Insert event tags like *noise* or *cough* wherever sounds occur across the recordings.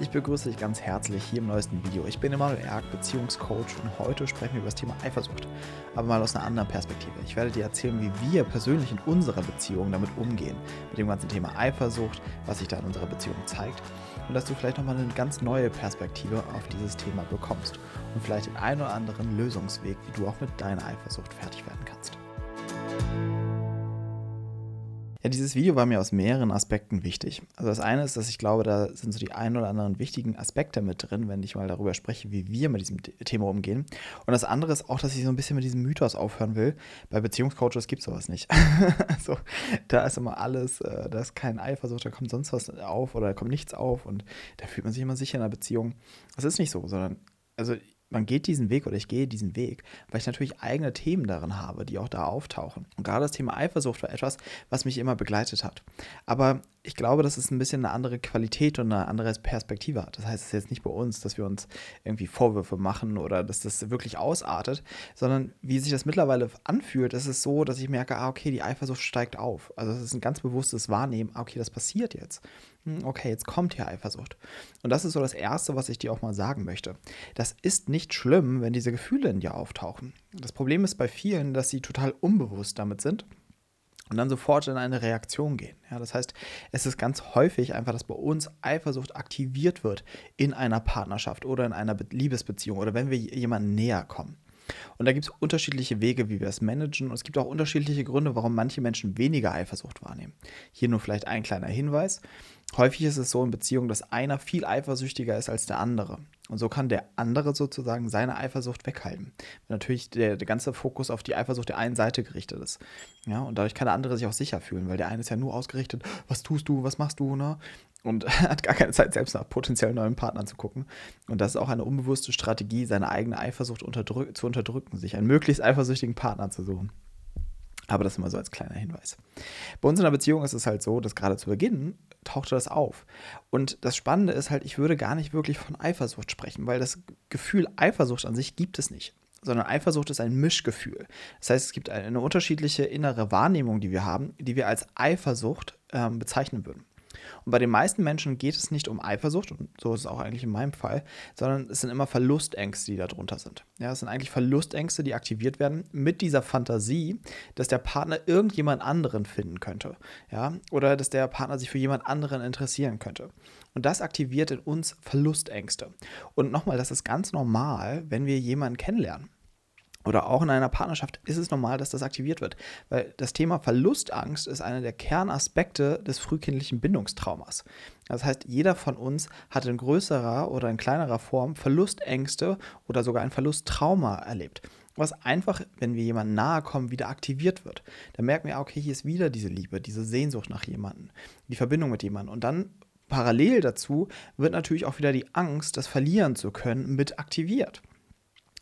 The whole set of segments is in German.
Ich begrüße dich ganz herzlich hier im neuesten Video. Ich bin Emanuel Erk, Beziehungscoach und heute sprechen wir über das Thema Eifersucht, aber mal aus einer anderen Perspektive. Ich werde dir erzählen, wie wir persönlich in unserer Beziehung damit umgehen, mit dem ganzen Thema Eifersucht, was sich da in unserer Beziehung zeigt und dass du vielleicht nochmal eine ganz neue Perspektive auf dieses Thema bekommst und vielleicht den einen oder anderen Lösungsweg, wie du auch mit deiner Eifersucht fertig werden kannst. Ja, dieses Video war mir aus mehreren Aspekten wichtig. Also das eine ist, dass ich glaube, da sind so die ein oder anderen wichtigen Aspekte mit drin, wenn ich mal darüber spreche, wie wir mit diesem Thema umgehen. Und das andere ist auch, dass ich so ein bisschen mit diesem Mythos aufhören will. Bei Beziehungscoaches gibt es sowas nicht. *laughs* so, da ist immer alles, äh, da ist kein Eifersucht, da kommt sonst was auf oder da kommt nichts auf und da fühlt man sich immer sicher in einer Beziehung. Das ist nicht so, sondern also man geht diesen Weg oder ich gehe diesen Weg, weil ich natürlich eigene Themen darin habe, die auch da auftauchen. Und gerade das Thema Eifersucht war etwas, was mich immer begleitet hat. Aber ich glaube, dass es ein bisschen eine andere Qualität und eine andere Perspektive hat. Das heißt, es ist jetzt nicht bei uns, dass wir uns irgendwie Vorwürfe machen oder dass das wirklich ausartet, sondern wie sich das mittlerweile anfühlt, ist es so, dass ich merke, ah, okay, die Eifersucht steigt auf. Also es ist ein ganz bewusstes Wahrnehmen, ah, okay, das passiert jetzt. Hm, okay, jetzt kommt hier Eifersucht. Und das ist so das Erste, was ich dir auch mal sagen möchte. Das ist nicht schlimm, wenn diese Gefühle in dir auftauchen. Das Problem ist bei vielen, dass sie total unbewusst damit sind und dann sofort in eine Reaktion gehen. Ja, das heißt, es ist ganz häufig einfach, dass bei uns Eifersucht aktiviert wird in einer Partnerschaft oder in einer Liebesbeziehung oder wenn wir jemandem näher kommen. Und da gibt es unterschiedliche Wege, wie wir es managen. Und es gibt auch unterschiedliche Gründe, warum manche Menschen weniger Eifersucht wahrnehmen. Hier nur vielleicht ein kleiner Hinweis. Häufig ist es so in Beziehungen, dass einer viel eifersüchtiger ist als der andere. Und so kann der andere sozusagen seine Eifersucht weghalten. Wenn natürlich der, der ganze Fokus auf die Eifersucht der einen Seite gerichtet ist. Ja, und dadurch kann der andere sich auch sicher fühlen, weil der eine ist ja nur ausgerichtet, was tust du, was machst du, ne? Und *laughs* hat gar keine Zeit, selbst nach potenziell neuen Partnern zu gucken. Und das ist auch eine unbewusste Strategie, seine eigene Eifersucht unterdrück zu unterdrücken, sich einen möglichst eifersüchtigen Partner zu suchen. Aber das immer so als kleiner Hinweis. Bei uns in der Beziehung ist es halt so, dass gerade zu Beginn tauchte das auf. Und das Spannende ist halt, ich würde gar nicht wirklich von Eifersucht sprechen, weil das Gefühl Eifersucht an sich gibt es nicht sondern Eifersucht ist ein Mischgefühl. Das heißt, es gibt eine unterschiedliche innere Wahrnehmung, die wir haben, die wir als Eifersucht ähm, bezeichnen würden. Und bei den meisten Menschen geht es nicht um Eifersucht, und so ist es auch eigentlich in meinem Fall, sondern es sind immer Verlustängste, die darunter sind. Ja, es sind eigentlich Verlustängste, die aktiviert werden mit dieser Fantasie, dass der Partner irgendjemand anderen finden könnte. Ja, oder dass der Partner sich für jemand anderen interessieren könnte. Und das aktiviert in uns Verlustängste. Und nochmal, das ist ganz normal, wenn wir jemanden kennenlernen oder auch in einer Partnerschaft ist es normal, dass das aktiviert wird. Weil das Thema Verlustangst ist einer der Kernaspekte des frühkindlichen Bindungstraumas. Das heißt, jeder von uns hat in größerer oder in kleinerer Form Verlustängste oder sogar ein Verlusttrauma erlebt. Was einfach, wenn wir jemandem nahe kommen, wieder aktiviert wird. Da merken wir, okay, hier ist wieder diese Liebe, diese Sehnsucht nach jemandem, die Verbindung mit jemandem. Und dann parallel dazu wird natürlich auch wieder die Angst, das verlieren zu können, mit aktiviert.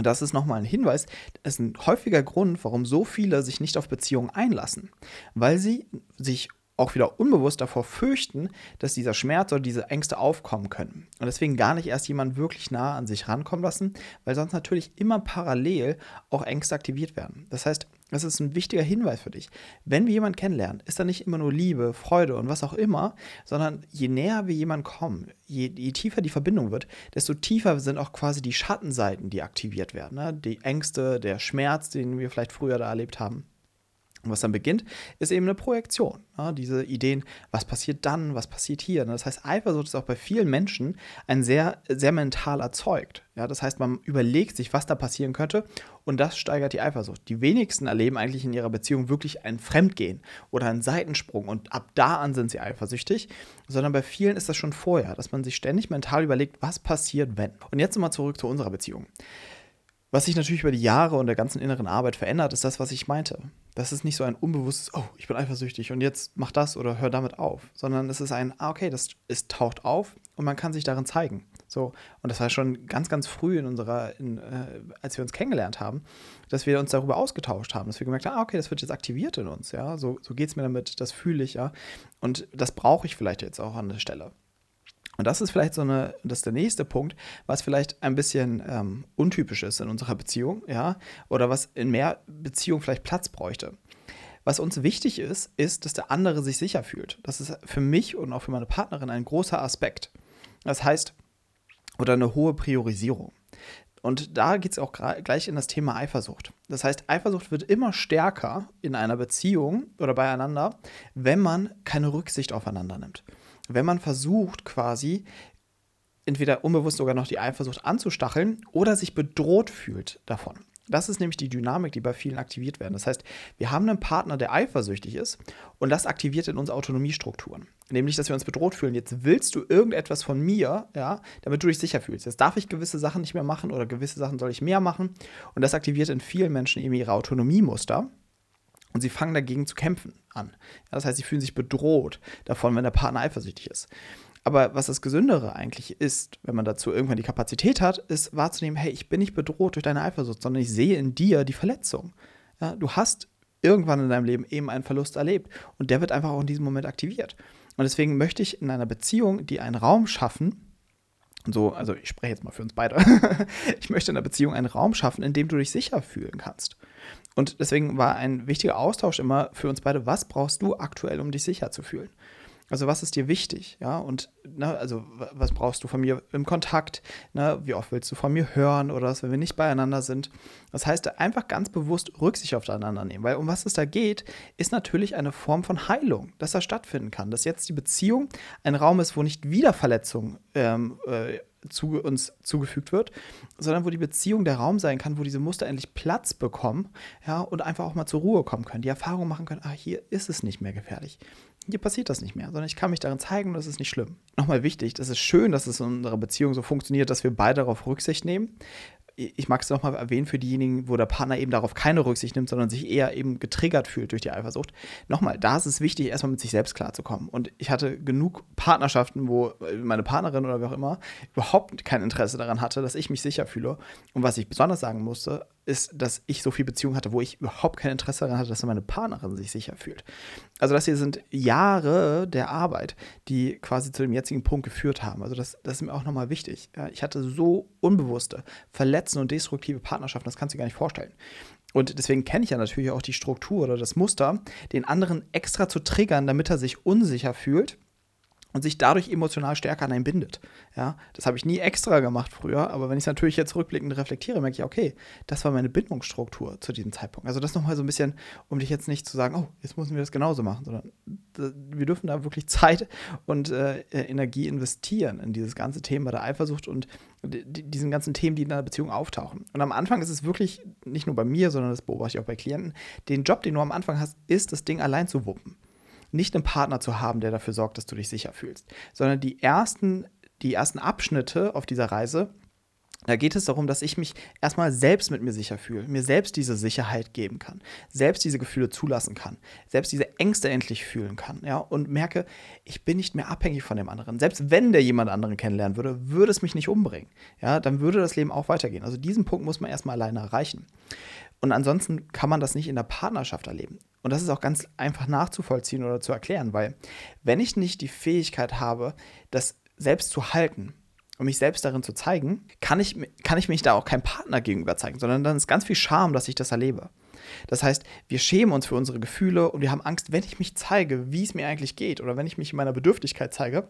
Und das ist nochmal ein Hinweis, das ist ein häufiger Grund, warum so viele sich nicht auf Beziehungen einlassen, weil sie sich auch wieder unbewusst davor fürchten, dass dieser Schmerz oder diese Ängste aufkommen können. Und deswegen gar nicht erst jemanden wirklich nah an sich rankommen lassen, weil sonst natürlich immer parallel auch Ängste aktiviert werden. Das heißt, das ist ein wichtiger Hinweis für dich. Wenn wir jemanden kennenlernen, ist da nicht immer nur Liebe, Freude und was auch immer, sondern je näher wir jemanden kommen, je, je tiefer die Verbindung wird, desto tiefer sind auch quasi die Schattenseiten, die aktiviert werden. Ne? Die Ängste, der Schmerz, den wir vielleicht früher da erlebt haben. Und was dann beginnt, ist eben eine Projektion. Ja, diese Ideen, was passiert dann, was passiert hier. Das heißt, Eifersucht ist auch bei vielen Menschen ein sehr, sehr mental erzeugt. Ja, das heißt, man überlegt sich, was da passieren könnte und das steigert die Eifersucht. Die wenigsten erleben eigentlich in ihrer Beziehung wirklich ein Fremdgehen oder einen Seitensprung und ab da an sind sie eifersüchtig, sondern bei vielen ist das schon vorher, dass man sich ständig mental überlegt, was passiert, wenn. Und jetzt nochmal zurück zu unserer Beziehung. Was sich natürlich über die Jahre und der ganzen inneren Arbeit verändert, ist das, was ich meinte. Das ist nicht so ein unbewusstes, oh, ich bin eifersüchtig und jetzt mach das oder hör damit auf, sondern es ist ein, ah, okay, das es taucht auf und man kann sich darin zeigen. So, und das war schon ganz, ganz früh in unserer, in, äh, als wir uns kennengelernt haben, dass wir uns darüber ausgetauscht haben, dass wir gemerkt haben, ah, okay, das wird jetzt aktiviert in uns, ja, so, so geht es mir damit, das fühle ich, ja. Und das brauche ich vielleicht jetzt auch an der Stelle. Und das ist vielleicht so eine, das ist der nächste Punkt, was vielleicht ein bisschen ähm, untypisch ist in unserer Beziehung, ja, oder was in mehr Beziehungen vielleicht Platz bräuchte. Was uns wichtig ist, ist, dass der andere sich sicher fühlt. Das ist für mich und auch für meine Partnerin ein großer Aspekt. Das heißt, oder eine hohe Priorisierung. Und da geht es auch gleich in das Thema Eifersucht. Das heißt, Eifersucht wird immer stärker in einer Beziehung oder beieinander, wenn man keine Rücksicht aufeinander nimmt. Wenn man versucht, quasi entweder unbewusst sogar noch die Eifersucht anzustacheln oder sich bedroht fühlt davon. Das ist nämlich die Dynamik, die bei vielen aktiviert werden. Das heißt, wir haben einen Partner, der eifersüchtig ist und das aktiviert in uns Autonomiestrukturen. Nämlich, dass wir uns bedroht fühlen. Jetzt willst du irgendetwas von mir, ja, damit du dich sicher fühlst. Jetzt darf ich gewisse Sachen nicht mehr machen oder gewisse Sachen soll ich mehr machen. Und das aktiviert in vielen Menschen eben ihre Autonomiemuster. Und sie fangen dagegen zu kämpfen an. Das heißt, sie fühlen sich bedroht davon, wenn der Partner eifersüchtig ist. Aber was das Gesündere eigentlich ist, wenn man dazu irgendwann die Kapazität hat, ist wahrzunehmen, hey, ich bin nicht bedroht durch deine Eifersucht, sondern ich sehe in dir die Verletzung. Ja, du hast irgendwann in deinem Leben eben einen Verlust erlebt und der wird einfach auch in diesem Moment aktiviert. Und deswegen möchte ich in einer Beziehung, die einen Raum schaffen, so, also ich spreche jetzt mal für uns beide, *laughs* ich möchte in einer Beziehung einen Raum schaffen, in dem du dich sicher fühlen kannst. Und deswegen war ein wichtiger Austausch immer für uns beide, was brauchst du aktuell, um dich sicher zu fühlen? Also was ist dir wichtig, ja? Und ne, also was brauchst du von mir im Kontakt? Ne? Wie oft willst du von mir hören oder was, wenn wir nicht beieinander sind? Das heißt, einfach ganz bewusst Rücksicht aufeinander nehmen, weil um was es da geht, ist natürlich eine Form von Heilung, dass da stattfinden kann, dass jetzt die Beziehung ein Raum ist, wo nicht wieder Verletzung ähm, äh, zu uns zugefügt wird, sondern wo die Beziehung der Raum sein kann, wo diese Muster endlich Platz bekommen, ja, und einfach auch mal zur Ruhe kommen können, die Erfahrung machen können, ah, hier ist es nicht mehr gefährlich hier passiert das nicht mehr, sondern ich kann mich darin zeigen und das ist nicht schlimm. Nochmal wichtig, das ist schön, dass es in unserer Beziehung so funktioniert, dass wir beide darauf Rücksicht nehmen ich mag es nochmal erwähnen für diejenigen, wo der Partner eben darauf keine Rücksicht nimmt, sondern sich eher eben getriggert fühlt durch die Eifersucht. Nochmal, da ist es wichtig, erstmal mit sich selbst klarzukommen. Und ich hatte genug Partnerschaften, wo meine Partnerin oder wer auch immer überhaupt kein Interesse daran hatte, dass ich mich sicher fühle. Und was ich besonders sagen musste, ist, dass ich so viel Beziehung hatte, wo ich überhaupt kein Interesse daran hatte, dass meine Partnerin sich sicher fühlt. Also das hier sind Jahre der Arbeit, die quasi zu dem jetzigen Punkt geführt haben. Also das, das ist mir auch nochmal wichtig. ich hatte so unbewusste, verletzende und destruktive Partnerschaften, das kannst du dir gar nicht vorstellen. Und deswegen kenne ich ja natürlich auch die Struktur oder das Muster, den anderen extra zu triggern, damit er sich unsicher fühlt und sich dadurch emotional stärker an einen bindet. Ja, das habe ich nie extra gemacht früher, aber wenn ich es natürlich jetzt rückblickend reflektiere, merke ich, okay, das war meine Bindungsstruktur zu diesem Zeitpunkt. Also das nochmal so ein bisschen, um dich jetzt nicht zu sagen, oh, jetzt müssen wir das genauso machen, sondern wir dürfen da wirklich Zeit und äh, Energie investieren in dieses ganze Thema der Eifersucht und diesen ganzen Themen, die in einer Beziehung auftauchen. Und am Anfang ist es wirklich, nicht nur bei mir, sondern das beobachte ich auch bei Klienten, den Job, den du am Anfang hast, ist, das Ding allein zu wuppen nicht einen Partner zu haben, der dafür sorgt, dass du dich sicher fühlst, sondern die ersten, die ersten Abschnitte auf dieser Reise, da geht es darum, dass ich mich erstmal selbst mit mir sicher fühle, mir selbst diese Sicherheit geben kann, selbst diese Gefühle zulassen kann, selbst diese Ängste endlich fühlen kann, ja, und merke, ich bin nicht mehr abhängig von dem anderen. Selbst wenn der jemand anderen kennenlernen würde, würde es mich nicht umbringen, ja, dann würde das Leben auch weitergehen. Also diesen Punkt muss man erstmal alleine erreichen. Und ansonsten kann man das nicht in der Partnerschaft erleben. Und das ist auch ganz einfach nachzuvollziehen oder zu erklären, weil wenn ich nicht die Fähigkeit habe, das selbst zu halten und mich selbst darin zu zeigen, kann ich, kann ich mich da auch keinem Partner gegenüber zeigen, sondern dann ist ganz viel Scham, dass ich das erlebe. Das heißt, wir schämen uns für unsere Gefühle und wir haben Angst, wenn ich mich zeige, wie es mir eigentlich geht oder wenn ich mich in meiner Bedürftigkeit zeige,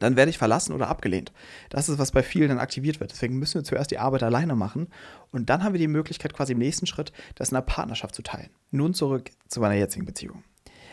dann werde ich verlassen oder abgelehnt. Das ist, was bei vielen dann aktiviert wird. Deswegen müssen wir zuerst die Arbeit alleine machen und dann haben wir die Möglichkeit, quasi im nächsten Schritt das in der Partnerschaft zu teilen. Nun zurück zu meiner jetzigen Beziehung.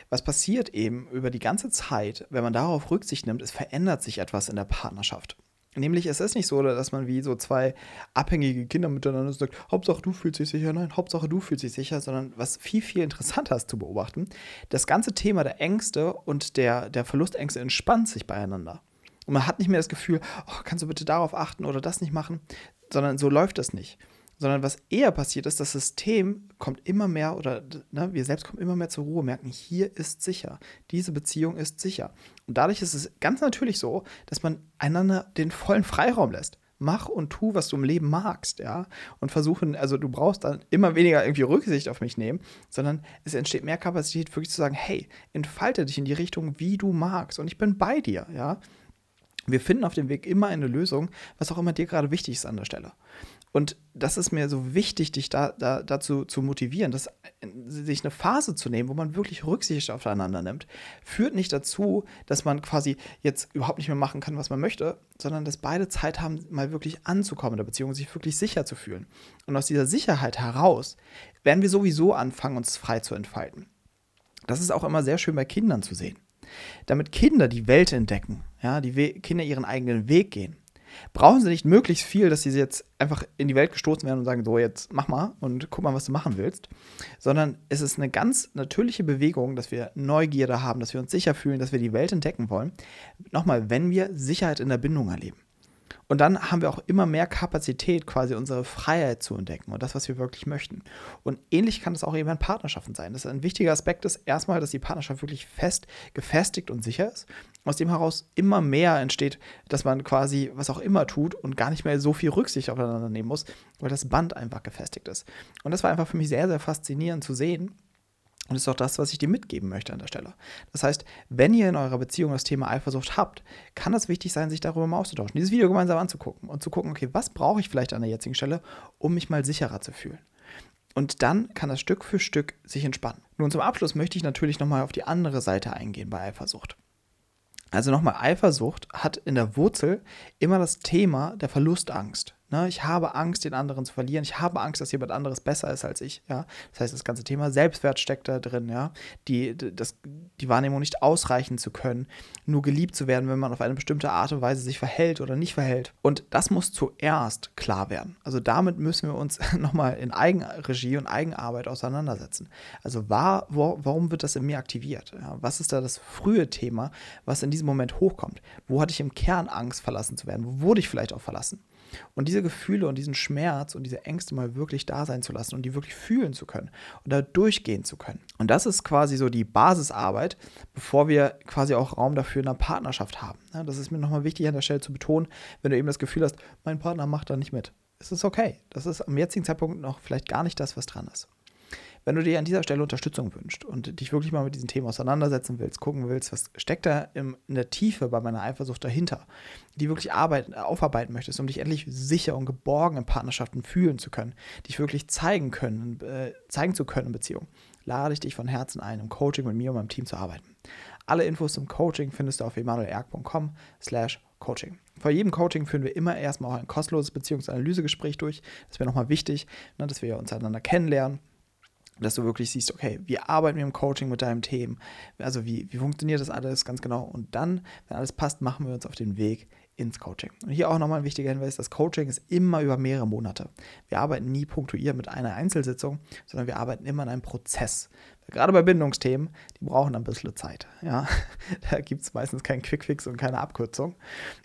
Was passiert eben über die ganze Zeit, wenn man darauf Rücksicht nimmt, es verändert sich etwas in der Partnerschaft. Nämlich, es ist nicht so, dass man wie so zwei abhängige Kinder miteinander sagt, Hauptsache du fühlst dich sicher, nein, Hauptsache du fühlst dich sicher, sondern was viel, viel interessanter ist zu beobachten, das ganze Thema der Ängste und der, der Verlustängste entspannt sich beieinander. Und man hat nicht mehr das Gefühl, oh, kannst du bitte darauf achten oder das nicht machen, sondern so läuft das nicht. Sondern was eher passiert ist, das System kommt immer mehr oder ne, wir selbst kommen immer mehr zur Ruhe, merken, hier ist sicher, diese Beziehung ist sicher. Und dadurch ist es ganz natürlich so, dass man einander den vollen Freiraum lässt mach und tu, was du im Leben magst, ja. Und versuchen, also du brauchst dann immer weniger irgendwie Rücksicht auf mich nehmen, sondern es entsteht mehr Kapazität, wirklich zu sagen, hey, entfalte dich in die Richtung, wie du magst. Und ich bin bei dir, ja. Wir finden auf dem Weg immer eine Lösung, was auch immer dir gerade wichtig ist an der Stelle. Und das ist mir so wichtig, dich da, da, dazu zu motivieren, dass, sich eine Phase zu nehmen, wo man wirklich Rücksicht aufeinander nimmt, führt nicht dazu, dass man quasi jetzt überhaupt nicht mehr machen kann, was man möchte, sondern dass beide Zeit haben, mal wirklich anzukommen in der Beziehung, sich wirklich sicher zu fühlen. Und aus dieser Sicherheit heraus werden wir sowieso anfangen, uns frei zu entfalten. Das ist auch immer sehr schön bei Kindern zu sehen. Damit Kinder die Welt entdecken, ja, die We Kinder ihren eigenen Weg gehen, brauchen sie nicht möglichst viel, dass sie jetzt einfach in die Welt gestoßen werden und sagen, so jetzt mach mal und guck mal, was du machen willst, sondern es ist eine ganz natürliche Bewegung, dass wir Neugierde haben, dass wir uns sicher fühlen, dass wir die Welt entdecken wollen. Nochmal, wenn wir Sicherheit in der Bindung erleben. Und dann haben wir auch immer mehr Kapazität, quasi unsere Freiheit zu entdecken und das, was wir wirklich möchten. Und ähnlich kann es auch eben in Partnerschaften sein. Das ist ein wichtiger Aspekt ist erstmal, dass die Partnerschaft wirklich fest, gefestigt und sicher ist. Aus dem heraus immer mehr entsteht, dass man quasi was auch immer tut und gar nicht mehr so viel Rücksicht aufeinander nehmen muss, weil das Band einfach gefestigt ist. Und das war einfach für mich sehr, sehr faszinierend zu sehen, und das ist auch das, was ich dir mitgeben möchte an der Stelle. Das heißt, wenn ihr in eurer Beziehung das Thema Eifersucht habt, kann es wichtig sein, sich darüber mal auszutauschen, dieses Video gemeinsam anzugucken und zu gucken, okay, was brauche ich vielleicht an der jetzigen Stelle, um mich mal sicherer zu fühlen. Und dann kann das Stück für Stück sich entspannen. Nun zum Abschluss möchte ich natürlich nochmal auf die andere Seite eingehen bei Eifersucht. Also nochmal, Eifersucht hat in der Wurzel immer das Thema der Verlustangst. Ne? Ich habe Angst, den anderen zu verlieren. Ich habe Angst, dass jemand anderes besser ist als ich. Ja? Das heißt, das ganze Thema Selbstwert steckt da drin. Ja? Die, das, die Wahrnehmung nicht ausreichen zu können, nur geliebt zu werden, wenn man auf eine bestimmte Art und Weise sich verhält oder nicht verhält. Und das muss zuerst klar werden. Also damit müssen wir uns *laughs* nochmal in Eigenregie und Eigenarbeit auseinandersetzen. Also war, wo, warum wird das in mir aktiviert? Ja? Was ist da das frühe Thema, was in diesem Moment hochkommt? Wo hatte ich im Kern Angst, verlassen zu werden? Wo wurde ich vielleicht auch verlassen? Und diese Gefühle und diesen Schmerz und diese Ängste mal wirklich da sein zu lassen und die wirklich fühlen zu können und da durchgehen zu können. Und das ist quasi so die Basisarbeit, bevor wir quasi auch Raum dafür in einer Partnerschaft haben. Das ist mir nochmal wichtig an der Stelle zu betonen, wenn du eben das Gefühl hast, mein Partner macht da nicht mit. Es ist okay. Das ist am jetzigen Zeitpunkt noch vielleicht gar nicht das, was dran ist. Wenn du dir an dieser Stelle Unterstützung wünschst und dich wirklich mal mit diesen Themen auseinandersetzen willst, gucken willst, was steckt da in der Tiefe bei meiner Eifersucht dahinter, die wirklich arbeiten, aufarbeiten möchtest, um dich endlich sicher und geborgen in Partnerschaften fühlen zu können, dich wirklich zeigen können, äh, zeigen zu können in Beziehungen, lade ich dich von Herzen ein, im Coaching mit mir und meinem Team zu arbeiten. Alle Infos zum Coaching findest du auf emanuelerg.com slash Coaching. Vor jedem Coaching führen wir immer erstmal auch ein kostenloses Beziehungsanalysegespräch durch. Das wäre nochmal wichtig, ne, dass wir uns einander kennenlernen dass du wirklich siehst, okay, wie arbeiten wir im Coaching mit deinem Themen? Also wie, wie funktioniert das alles ganz genau? Und dann, wenn alles passt, machen wir uns auf den Weg ins Coaching. Und hier auch nochmal ein wichtiger Hinweis, das Coaching ist immer über mehrere Monate. Wir arbeiten nie punktuiert mit einer Einzelsitzung, sondern wir arbeiten immer in einem Prozess. Gerade bei Bindungsthemen, die brauchen ein bisschen Zeit. Ja? *laughs* Da gibt es meistens keinen Quickfix und keine Abkürzung.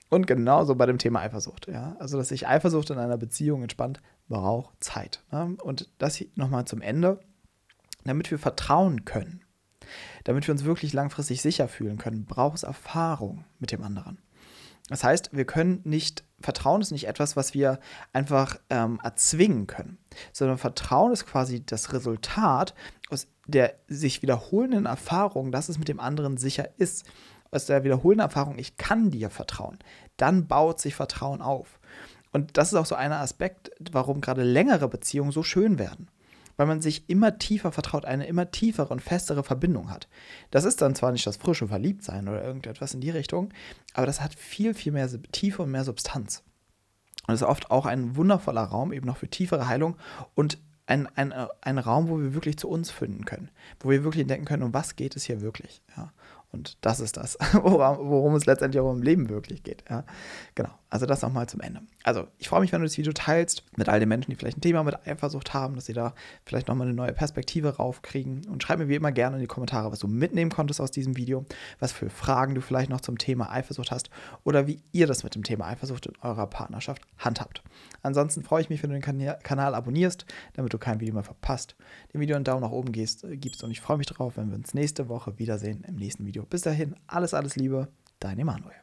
Und genauso bei dem Thema Eifersucht. Ja? Also, dass sich Eifersucht in einer Beziehung entspannt, braucht Zeit. Ne? Und das nochmal zum Ende damit wir vertrauen können, damit wir uns wirklich langfristig sicher fühlen können, braucht es Erfahrung mit dem anderen. Das heißt, wir können nicht, Vertrauen ist nicht etwas, was wir einfach ähm, erzwingen können, sondern Vertrauen ist quasi das Resultat aus der sich wiederholenden Erfahrung, dass es mit dem anderen sicher ist. Aus der wiederholenden Erfahrung, ich kann dir vertrauen. Dann baut sich Vertrauen auf. Und das ist auch so ein Aspekt, warum gerade längere Beziehungen so schön werden weil man sich immer tiefer vertraut, eine immer tiefere und festere Verbindung hat. Das ist dann zwar nicht das frische Verliebtsein oder irgendetwas in die Richtung, aber das hat viel, viel mehr Tiefe und mehr Substanz. Und es ist oft auch ein wundervoller Raum, eben noch für tiefere Heilung und ein, ein, ein Raum, wo wir wirklich zu uns finden können, wo wir wirklich entdecken können, um was geht es hier wirklich. Ja. Und das ist das, *laughs* worum, worum es letztendlich auch im Leben wirklich geht. Ja. Genau. Also das nochmal zum Ende. Also ich freue mich, wenn du das Video teilst mit all den Menschen, die vielleicht ein Thema mit Eifersucht haben, dass sie da vielleicht nochmal eine neue Perspektive raufkriegen. Und schreib mir wie immer gerne in die Kommentare, was du mitnehmen konntest aus diesem Video, was für Fragen du vielleicht noch zum Thema Eifersucht hast oder wie ihr das mit dem Thema Eifersucht in eurer Partnerschaft handhabt. Ansonsten freue ich mich, wenn du den Kanal abonnierst, damit du kein Video mehr verpasst. Dem Video einen Daumen nach oben gehst, äh, gibst und ich freue mich drauf, wenn wir uns nächste Woche wiedersehen im nächsten Video. Bis dahin, alles, alles Liebe, dein Emanuel.